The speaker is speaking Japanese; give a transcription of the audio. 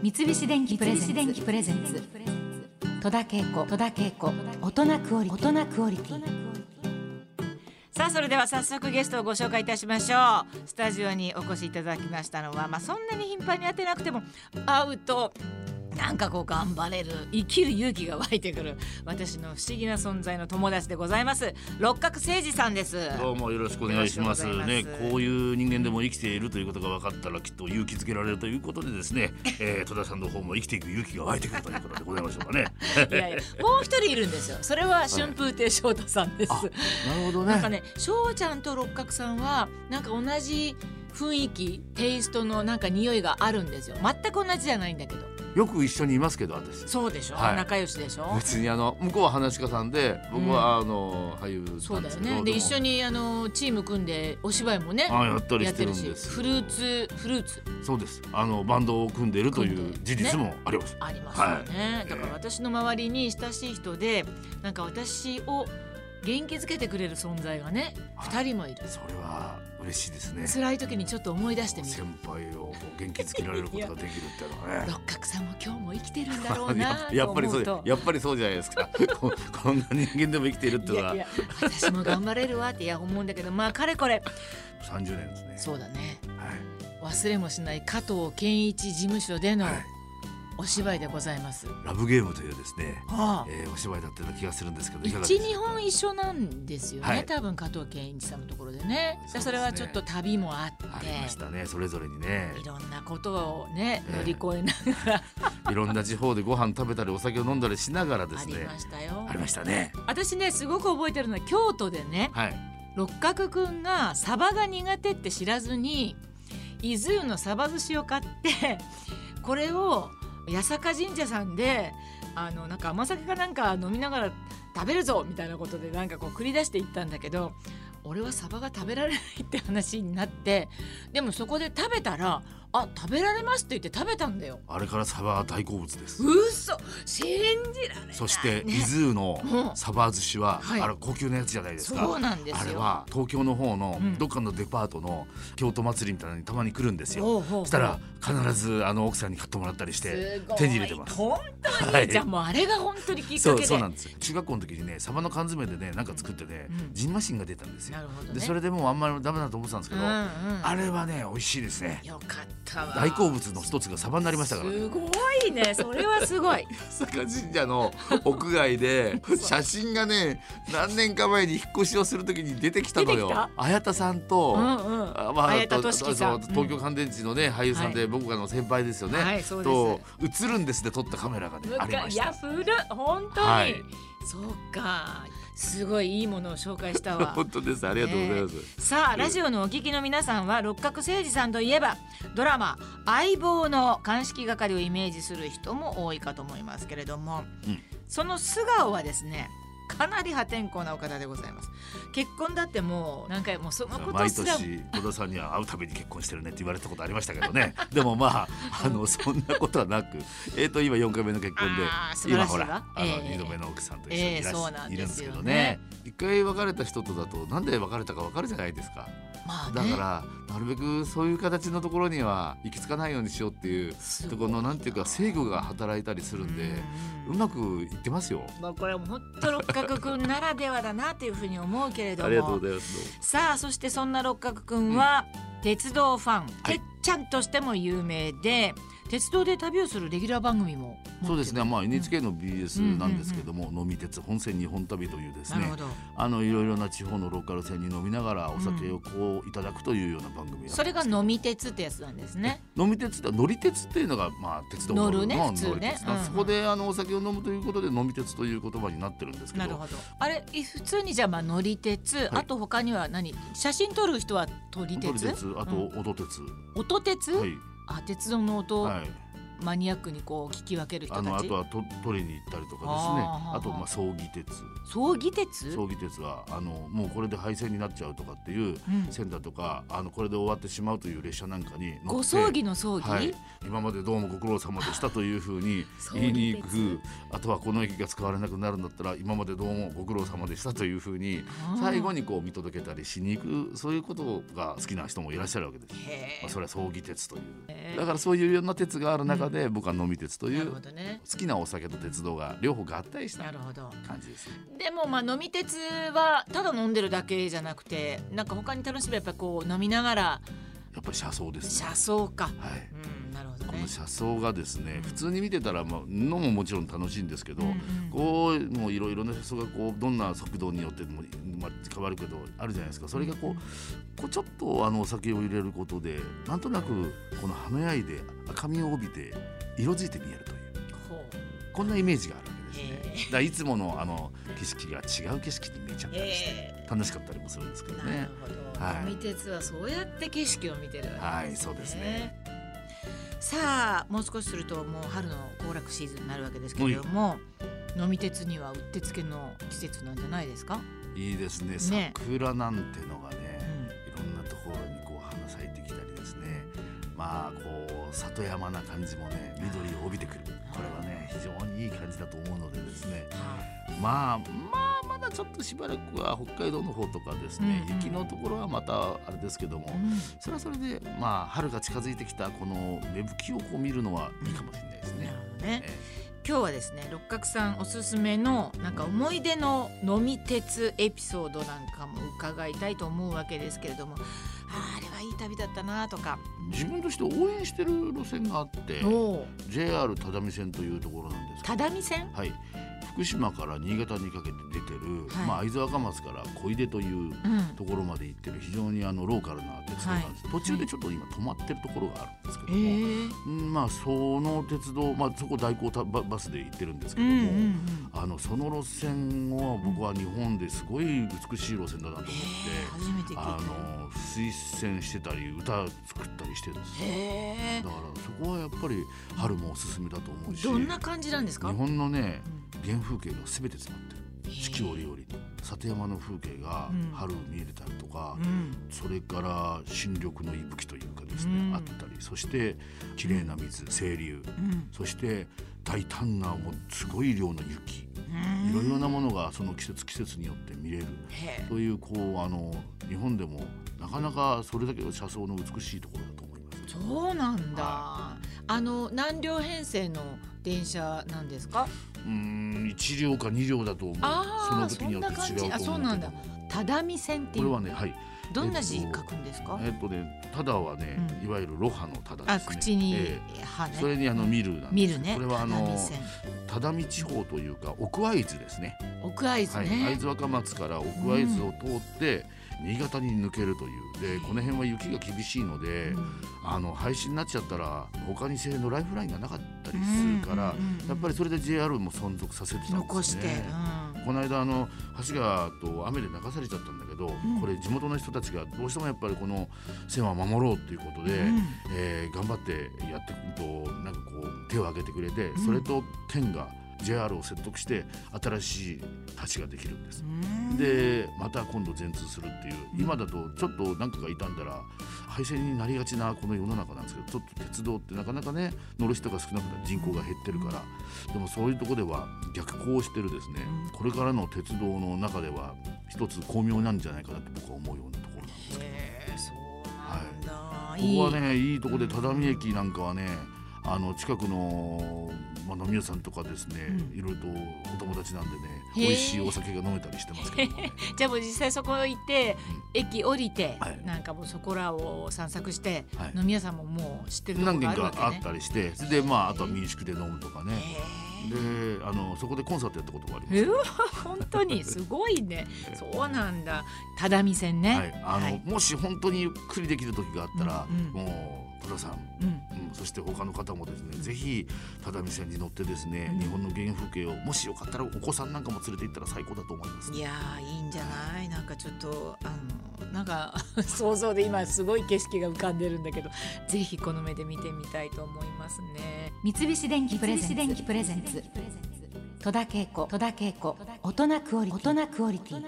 三菱電機プレゼンツ。戸田恵子。戸田恵子。大人クオリティ。大人クオリティ。さあそれでは早速ゲストをご紹介いたしましょう。スタジオにお越しいただきましたのは、まあ、そんなに頻繁に当てなくても会うとなんかこう頑張れる生きる勇気が湧いてくる私の不思議な存在の友達でございます。六角誠治さんです。どうもよろしくお願いします。ねこういう人間でも生きているということが分かったらきっと勇気づけられるということでですね、えー、戸田さんの方も生きていく勇気が湧いてくるということでございましょうかね。いやいやもう一人いるんですよ。それは春風亭昇太さんです、なるほどなんかね翔ちゃんと六角さんはなんか同じ雰囲気テイストのなんか匂いがあるんですよ。全く同じじゃないんだけど。よく一緒にいますけど私。そうでしょ、はい。仲良しでしょ？別にあの向こうは話し家さんで僕はあの、俳優そうんだよね。で一緒ににあのチーム組んでお芝居もねあやったりしてるんです。フルーツフルーツ。そうです。あのバンドを組んでいるという事実もあります、ありますよね、い。だから私の周りに親しい人でなんか私を元気づけてくれる存在がね二人もいる。それは嬉しいですね。辛い時にちょっと思い出してみる。先輩を元気づけられることができるっていうのはね。六角さんも今日も生きてるんだろうなややっぱりそうやっぱりそうじゃないですか。こ こんな人間でも生きているっていうのは。私も頑張れるわっていや思うんだけどまあかれこれ。30年ですね。そうだね。はい。忘れもしない加藤健一事務所でのはいお芝居でございます。ラブゲームというですね、はあ。えーお芝居だったような気がするんですけど一ですか？二本一緒なんですよね、はい。多分加藤健一さんのところでね。そうですね。それはちょっと旅もあって。ありましたねそれぞれにね。いろんなことをねええ。乗り越えながら。いろんな地方でご飯食べたりお酒を飲んだりしながらでありすねましたよ。ありましたね。私ねすごく覚えてるのは京都でねはい。六角くんがサバが苦手って知らずに伊豆のサバ寿司を買ってこれを八坂神社さんであのなんか甘酒かなんか飲みながら食べるぞみたいなことでなんかこう繰り出していったんだけど俺はサバが食べられないって話になってでもそこで食べたら「あ食べられます」って言って食べたんだよ。あれからサバは大好物です。嘘。信じられないそしてね。伊豆のうん。サバ寿司は、はい。あれ高級なやつじゃないですか。そうなんですよ。あれは東京の方のうん。どっかのデパートの京都祭りみたいなのにたまに来るんですよ、ほうほうほう。そしたら必ずあの奥さんに買ってもらったりして手に入れてます。本当に、はい。じゃあもうあれが本当にきっそうかけで。そうなんです。よ中学校の時にねサバの缶詰でねなんか作ってね、うん。ジンマシンが出たんですよ。ね。でそれでもうあんまりダメだと思ってたんですけど、うんうん。あれはね美味しいですね。よかったわ大好物の一つがサバになりましたからね。すごいね。それはすごい。坂神社の屋外で写真がね何年か前に引っ越しをする時に出てきたのよ。綾田さんと、うんうん。あまあ、綾田さ東京乾電池のね、俳優さんで、僕らの先輩ですよね、はいと映るんですで撮ったカメラがねありまいやした古っ本当に、はいそうか。すごいいいものを紹介したわ。本当です。ありがとうございます、さあラジオのお聞きの皆さんは六角誠治さんといえばドラマ「相棒」の鑑識係をイメージする人も多いかと思いますけれども、うんその素顔はですねかなり破天荒なお方でございます。結婚だってもう何回もそのこと毎すら年戸田さんには会うたびに結婚してるねって言われたことありましたけどね。でもまああのそんなことはなくえっ、と今4回目の結婚で今ほらあのええ2度目の奥さんと一緒にいらっしええそうなんいるんですけどね。一回別れた人とだとなんで別れたか分かるじゃないですかまあね。だからなるべくそういう形のところには行き着かないようにしようっていうところのなんていうか制御が働いたりするんでうまくいってますよ。まあこれは本当六角くんならではだなというふうに思うけれども。ありがとうございます。さあそしてそんな六角くん。は、鉄道ファン、てっちゃんとしても有名で鉄道で旅をするレギュラー番組もそうですね、まあ、NHK の BS なんですけども、飲み鉄本線日本旅というですねなるほど。あのいろいろな地方のローカル線に飲みながらお酒をこういただくというような番組やってますそれが飲み鉄ってやつなんですね。飲み鉄って乗り鉄っていうのがまあ鉄道乗るねの普通ね。うんうん。そこであのお酒を飲むということで飲み鉄という言葉になってるんですけどなるほど。あれい普通にじゃあまあ乗り鉄、あと他には何？写真撮る人は撮り鉄？乗り鉄あとうん。音鉄、音鉄、はいあ鉄道の音、はい。マニアックにこう聞き分ける人たち。あのあとはと取りに行ったりとかですね。あとまあ葬儀鉄。葬儀鉄？葬儀鉄はあのもうこれで廃線になっちゃうとかっていううん。線だとかあのこれで終わってしまうという列車なんかに乗ってご葬儀の葬儀、はい、今までどうもご苦労様でしたというふうに 言いに行く。あとはこの駅が使われなくなるんだったら今までどうもご苦労様でしたというふうにうん最後にこう見届けたりしに行くそういうことが好きな人もいらっしゃるわけです。へまあ、それは葬儀鉄という。えだからそういうような鉄がある中中で僕は飲み鉄という好きなお酒と鉄道が両方合体したなるほど感じですね。でもまあ飲み鉄はただ飲んでるだけじゃなくてなんか他に楽しめばやっぱこう飲みながらやっぱり車窓ですね。車窓か。はい。うんなるほどね。この車窓がですね普通に見てたらまあのももちろん楽しいんですけど、うんうん。こうもういろいろな車窓がこうどんな速度によっても、まあ、変わるけどあるじゃないですか。それがこうこうちょっとあのお酒を入れることでなんとなくこの華やいで赤みを帯びて色づいて見えるという。こんなイメージがあるわけですね。へだからいつものあの景色が違う景色に見えちゃったりして。え楽しかったりもするんですけどなるね。ほど、はい。飲み鉄はそうやって景色を見てるわけですね。はいそうですね。さあもう少しするともう春の行楽シーズンになるわけですけれども飲み鉄にはうってつけの季節なんじゃないですか、いいですね。ね。桜なんてのがねうん。いろんなところにこう花咲いてきたりですね。まあこう里山な感じもね緑を帯びてくるこれはね非常にいい感じだと思うのでですね。まあまあまだちょっとしばらくは北海道の方とかですね、うんうん。雪のところはまたあれですけども、うん。それはそれでまあ春が近づいてきたこの芽吹きをこう見るのはいいかもしれないですね。なる。ほどね。え。今日はですね六角さんおすすめのなんか思い出の飲み鉄エピソードなんかも伺いたいと思うわけですけれどもあーあれはいい旅だったなとか。え自分として応援してる路線があって JR 只見線というところなんですけど。只見線？はい、福島から新潟にかけて出てる、はい。まあ、会津若松から小出といううん。ところまで行ってる非常にあのローカルな鉄道なんです、途中でちょっと今止まってるところがあるんですけどえも、まあその鉄道、まあ、そこ代行たババスで行ってるんですけども、うんうんうん。あのその路線は僕は日本ですごい美しい路線だなと思って、あの推薦してたり歌作ったりしてるんですだからそこはやっぱり春もおすすめだと思うしどんな感じなんですか？日本のねうん。原風景が全て詰まってる。四季折々里山の風景がうん。春見えたりとか、うん。それから新緑の息吹というかですね、うん。あったりそして綺麗な水清流うん。そして大胆なもうすごい量の雪。うん。いろいろなものがその季節季節によって見れる。へというこうあの日本でもなかなかそれだけの車窓の美しいところだと思います。そうなんだ、はあの何両編成の電車なんですか？うーん1両か2両だと思う。その時によって違うと思うそうなんだ。只見線っていう。これはねはいどんな字書くんですか、えっとねただはね、うん。いわゆるロハのただあですね。口にそれにあの見るなんです見るね。これはあの只見地方というか奥会津ですね。奥会津はい、ね、会津若松から奥会津を通って新潟に抜けるという。でこの辺は雪が厳しいので、あの廃止になっちゃったら他に製のライフラインがなかったりするから、やっぱりそれで JR も存続させてたんですね。残して、うんこの間あの橋がと雨で流されちゃったんだけど、ん。これ地元の人たちがどうしてもやっぱりこの線は守ろうということで、うん。えー頑張ってやってとなんかこう手を挙げてくれて、それと県が JR を説得して新しい橋ができるんです。うん。でまた今度全通するっていう今だとちょっと何かが傷んだら廃線になりがちなこの世の中なんですけどちょっと鉄道ってなかなかね乗る人が少なくな人口が減ってるからでもそういうとこでは逆行してるですねこれからの鉄道の中では一つ巧妙なんじゃないかなと僕は思うようなところなんです。けどへえそうなんだ、ここはねいい。とこで只見駅なんかはねあの近くの、み屋さんとかですね、いろいろとお友達なんでね美味しいお酒が飲めたりしてますけどもね。じゃあもう実際そこ行って、駅降りて、はい。なんかもうそこらを散策して、はい。飲み屋さんももう知ってるとこ何軒ろがあるわけね。かあったりしてでまああとは民宿で飲むとかね。へであのそこでコンサートやったことがあります。本当に？すごいね。そうなんだ。只見線ね。はい、あの、はい。もし本当にゆっくりできる時があったら、うんうん。もう戸田さん、うん。うん、そして他の方もですね、ぜひ只見線に乗ってですね、うん。日本の原風景をもしよかったらお子さんなんかも連れて行ったら最高だと思います。いやーいいんじゃない？なんかちょっとあのなんか 想像で今すごい景色が浮かんでるんだけどぜひこの目で見てみたいと思いますね。三菱電機プレゼンツ。戸田恵子。戸田恵子。大人クオリティ。大人クオリティ